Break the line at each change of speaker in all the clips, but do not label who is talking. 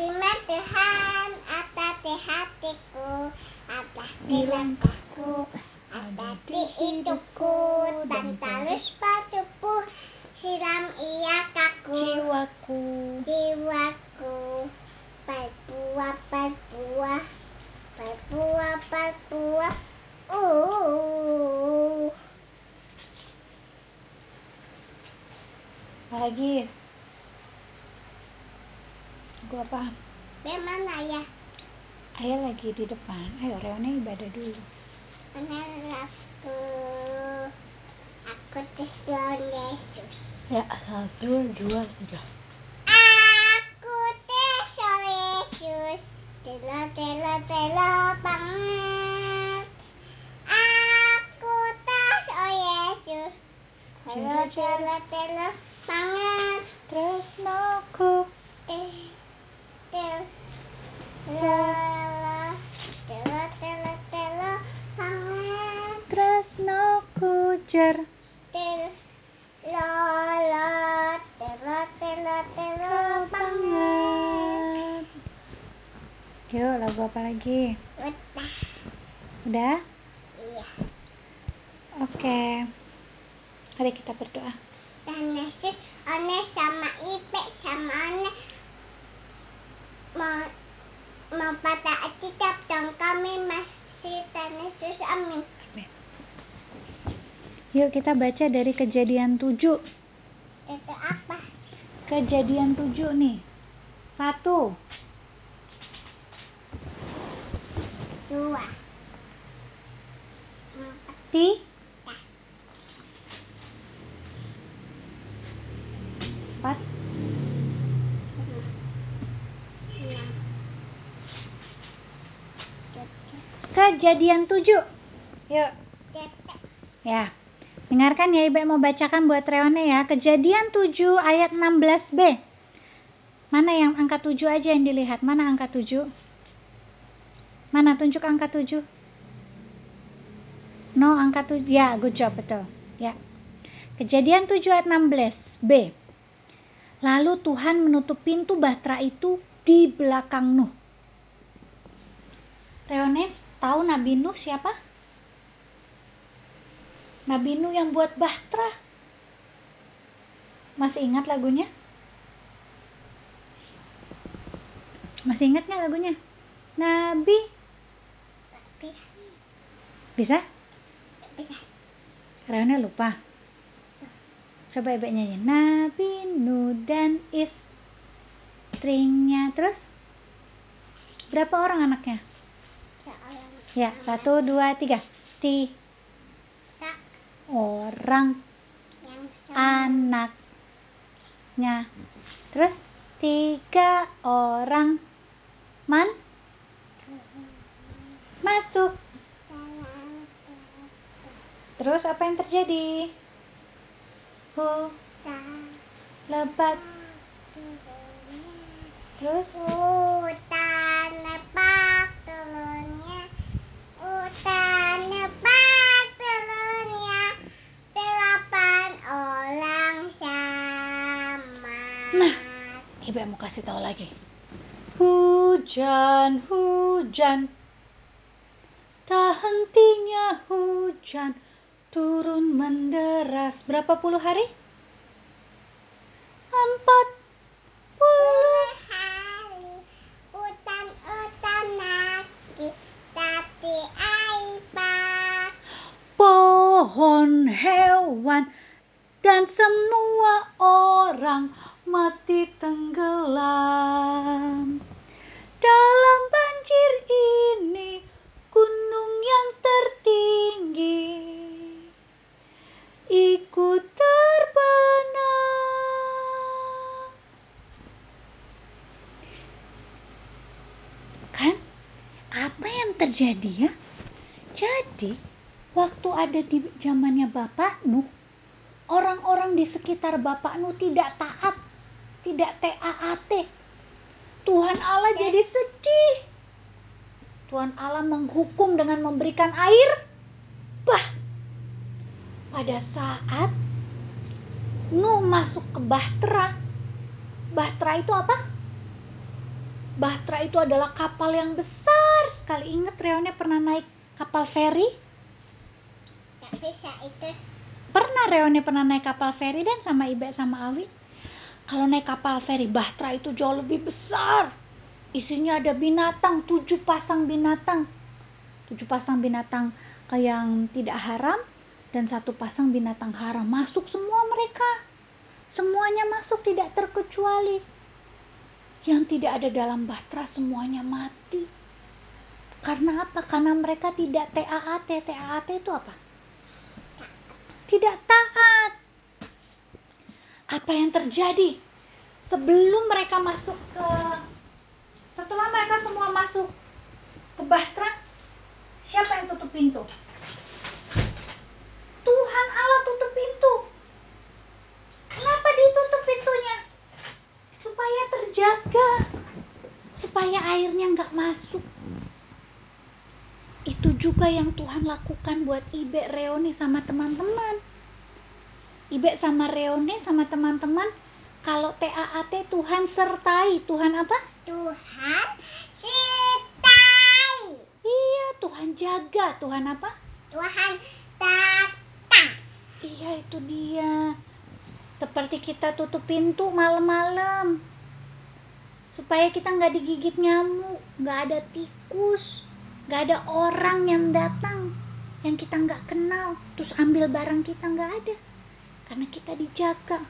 Firman Tuhan di hatiku, ada di langkahku, ada di hidupku, dan terus patuku, silam ia kaku,
jiwaku.
Jiwaku, berbuah, berbuah, berbuah, berbuah, uh.
lagi gua apa
Bagaimana ya?
ayah lagi di depan ayo Reone ibadah dulu
Meneraku, aku Tuhan Yesus.
ya satu dua tiga
Aku Tuhan Yesus. Telo, telo, telo banget. Aku Tuhan Yesus. Telo, telo, telo banget.
tresnoku
Eh, telo, telo, telo, telo, telo banget.
tresnoku jar
Tel, lo, lo, telo, telo, telo banget.
banget yuk lagu apa lagi?
Udah,
udah
iya.
oke. Mari kita berdoa.
Dan Yesus, One sama Ipe sama One mau mau pada kitab dan kami masih dan Yesus amin.
Yuk kita baca dari kejadian 7
Itu apa?
Kejadian 7 nih. Satu
Dua. Empat.
Ti Empat. Kejadian 7 Yuk.
Tujuh,
Ya. Dengarkan ya Ibu mau bacakan buat Reone ya. Kejadian 7 ayat 16b Mana yang angka 7 aja yang dilihat? Mana angka 7 Mana tunjuk angka 7 No angka 7 Ya good job betul Ya Kejadian 7 ayat 16b Lalu Tuhan menutup pintu bahtera itu di belakang Nuh Reone tahu Nabi Nuh siapa? Nabi Nuh yang buat bahtera. Masih ingat lagunya? Masih ingat nggak lagunya? Nabi
bisa?
bisa. Reone lupa. Coba ibu nyanyi. Nabi Nuh dan istrinya. Terus berapa orang anaknya? Ya, satu, dua, tiga. Tiga orang anaknya. Terus tiga orang man masuk. Terus apa yang terjadi? Hu lebat. Terus
hutan lebat telurnya hutan lebat telurnya delapan orang sama
Nah. ibu mau kasih tahu lagi. Hujan, hujan. Tak hentinya hujan turun menderas. Berapa puluh hari? Empat puluh.
hari hutan hutan lagi tapi air
pohon hewan dan semua orang mati tenggelam dalam banjir terjadi ya jadi waktu ada di zamannya Bapak Nuh, orang-orang di sekitar Bapak Nuh tidak taat, tidak TAAT. Tuhan Allah jadi sedih. Tuhan Allah menghukum dengan memberikan air bah. Pada saat Nuh masuk ke Bahtera. Bahtera itu apa? Bahtera itu adalah kapal yang besar sekali. Ingat Reone pernah naik kapal feri?
Tak bisa itu.
Pernah Reone pernah naik kapal feri dan sama Ibe sama Awi? Kalau naik kapal feri Bahtera itu jauh lebih besar. Isinya ada binatang, tujuh pasang binatang. Tujuh pasang binatang yang tidak haram dan satu pasang binatang haram. Masuk semua mereka. Semuanya masuk tidak terkecuali. Yang tidak ada dalam Bahtera semuanya mati. Karena apa? Karena mereka tidak TAAT. TAAT itu apa? Tidak taat. Apa yang terjadi? Sebelum mereka masuk ke setelah mereka semua masuk ke Bahtera, siapa yang tutup pintu? Tuhan Allah tutup pintu. Kenapa ditutup pintunya? Supaya terjaga. Supaya airnya nggak masuk. Itu juga yang Tuhan lakukan buat Ibe, Reone sama teman-teman. Ibe sama Reone sama teman-teman kalau TAAT Tuhan sertai. Tuhan apa?
Tuhan sertai.
Iya, Tuhan jaga. Tuhan apa?
Tuhan tata.
Iya, itu dia. Seperti kita tutup pintu malam-malam. Supaya kita nggak digigit nyamuk, nggak ada tikus, nggak ada orang yang datang yang kita nggak kenal, terus ambil barang kita nggak ada. Karena kita dijaga.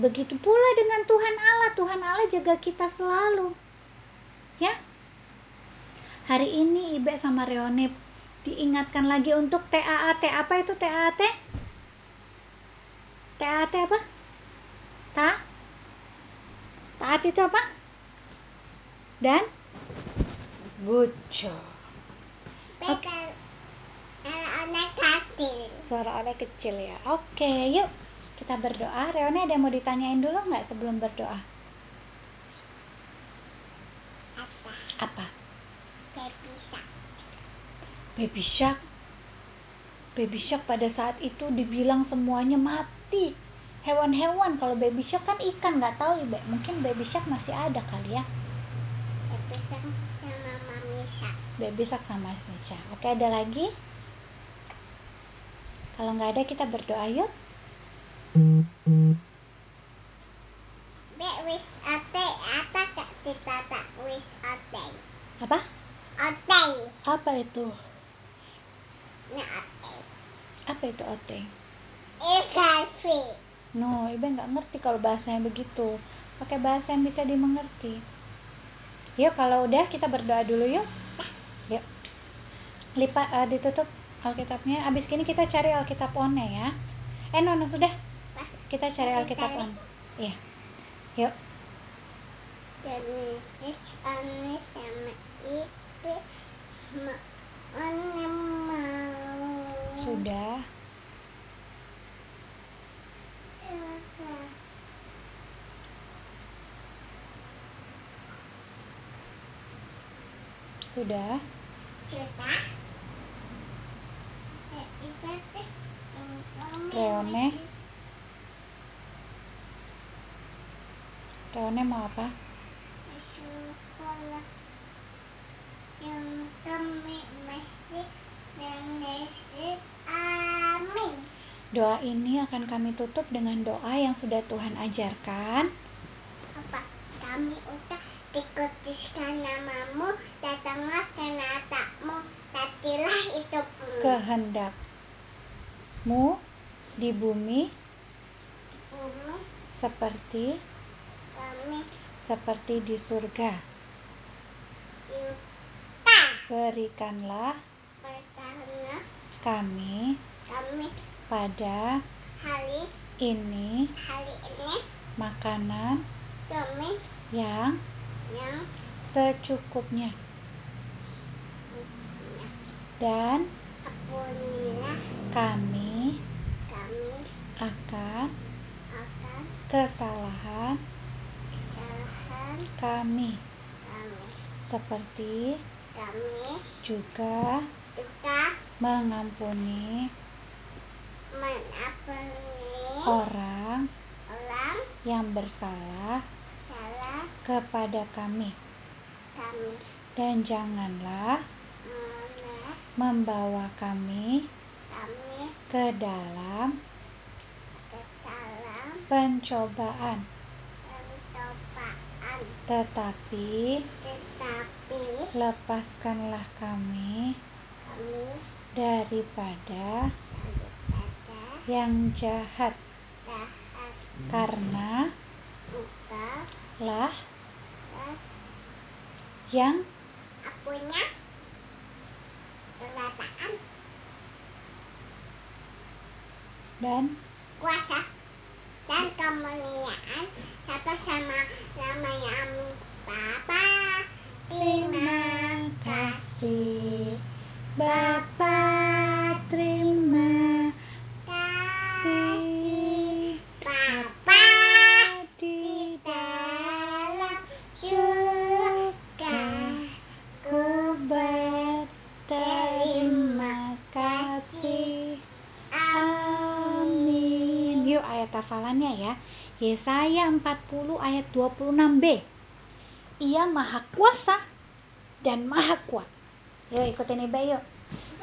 Begitu pula dengan Tuhan Allah. Tuhan Allah jaga kita selalu. Ya. Hari ini Ibe sama Reone diingatkan lagi untuk TAAT. Apa itu TAAT? TAAT apa? Ta? Taat itu apa? Dan?
Mereka anak kecil.
Suara anak kecil ya. Oke, yuk kita berdoa. Reone ada yang mau ditanyain dulu nggak sebelum berdoa?
Apa?
Apa?
Baby shark.
Baby shark. Baby shark pada saat itu dibilang semuanya mati. Hewan-hewan kalau baby shark kan ikan nggak tahu. Mungkin baby shark masih ada kali ya.
Baby shark sama mami shark.
Baby shark sama mami shark. Oke ada lagi? Kalau nggak ada kita berdoa yuk.
Wis ote apa kak kita tak wis ote.
Apa?
Ote.
Apa itu?
Nah ote.
Apa itu oteng?
Ikan fish.
No, ibu nggak ngerti kalau bahasanya begitu. Pakai bahasa yang bisa dimengerti. Yuk, kalau udah kita berdoa dulu yuk. Yuk. Lipat eh, ditutup Alkitabnya. Abis ini kita cari Alkitab one ya. Eh, no, no, sudah. Kita cari Alkitab one. Iya. Yuk.
Genesis ane sama itu ma ane mau.
Sudah. Sudah.
Sudah.
Reone. Reone mau apa?
Sekolah yang kami masih Genesis amin.
Doa ini akan kami tutup dengan doa yang sudah Tuhan ajarkan.
Apa kami udah dikuduskan namamu datanglah kenatakmu tatilah itu bumi.
Kehendakmu di bumi
bumi.
seperti
kami
seperti di surga.
kita
Berikanlah
bertanya
kami
kami
pada
hari
ini
hari ini
makanan
kami
yang secukupnya dan kami
kami
akan
akan
kesalahan kami.
kami.
Seperti
kami
juga
juga
mengampuni orang
orang
yang bersalah
salah
kepada kami.
Kami.
Dan janganlah
oleh
membawa kami
kami
ke dalam
ke dalam
pencobaan,
pencobaan.
Tetapi
tetapi
lepaskanlah kami
kami
daripada
daripada
yang jahat,
jahat.
Karena
engkau
lah yang?
Akunya? Kerajaan
dan?
Kuasa? Dan kemuliaan? Satu sama namanya amin. Bapa terima kasih
Bapa terima
kasih
kasih
Bapa
di
dalam surga
ku berterima kasih Ayat hafalannya ya. Yesaya 40 ayat 26b. Ia maha kuasa dan maha kuat. Yuk ikutin Iba yuk.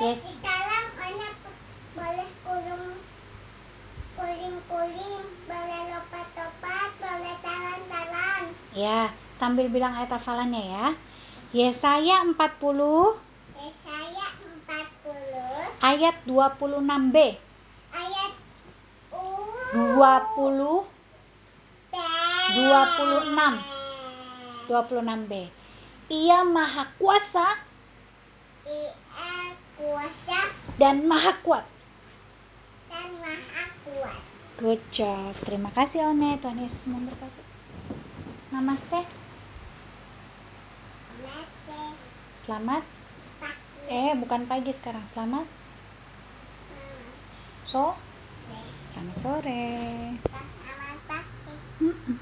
Yes.
di dalam anak boleh kurung kuring-kuring boleh lompat-lompat boleh jalan-jalan
Ya, sambil bilang ayat hafalannya ya. Yesaya 40
Yesaya 40
ayat 26b.
Ayat U
20 26. 26b. Ia maha kuasa
Ia kuasa
dan maha kuat.
dan maha kuat
Good job. Terima kasih One. Tuhan Yesus memberkati. Namaste.
Namaste
Selamat.
pagi
Eh, bukan pagi sekarang. Selamat. So,
Namaste
selamat sore.
Selamat pagi
Mm-mm.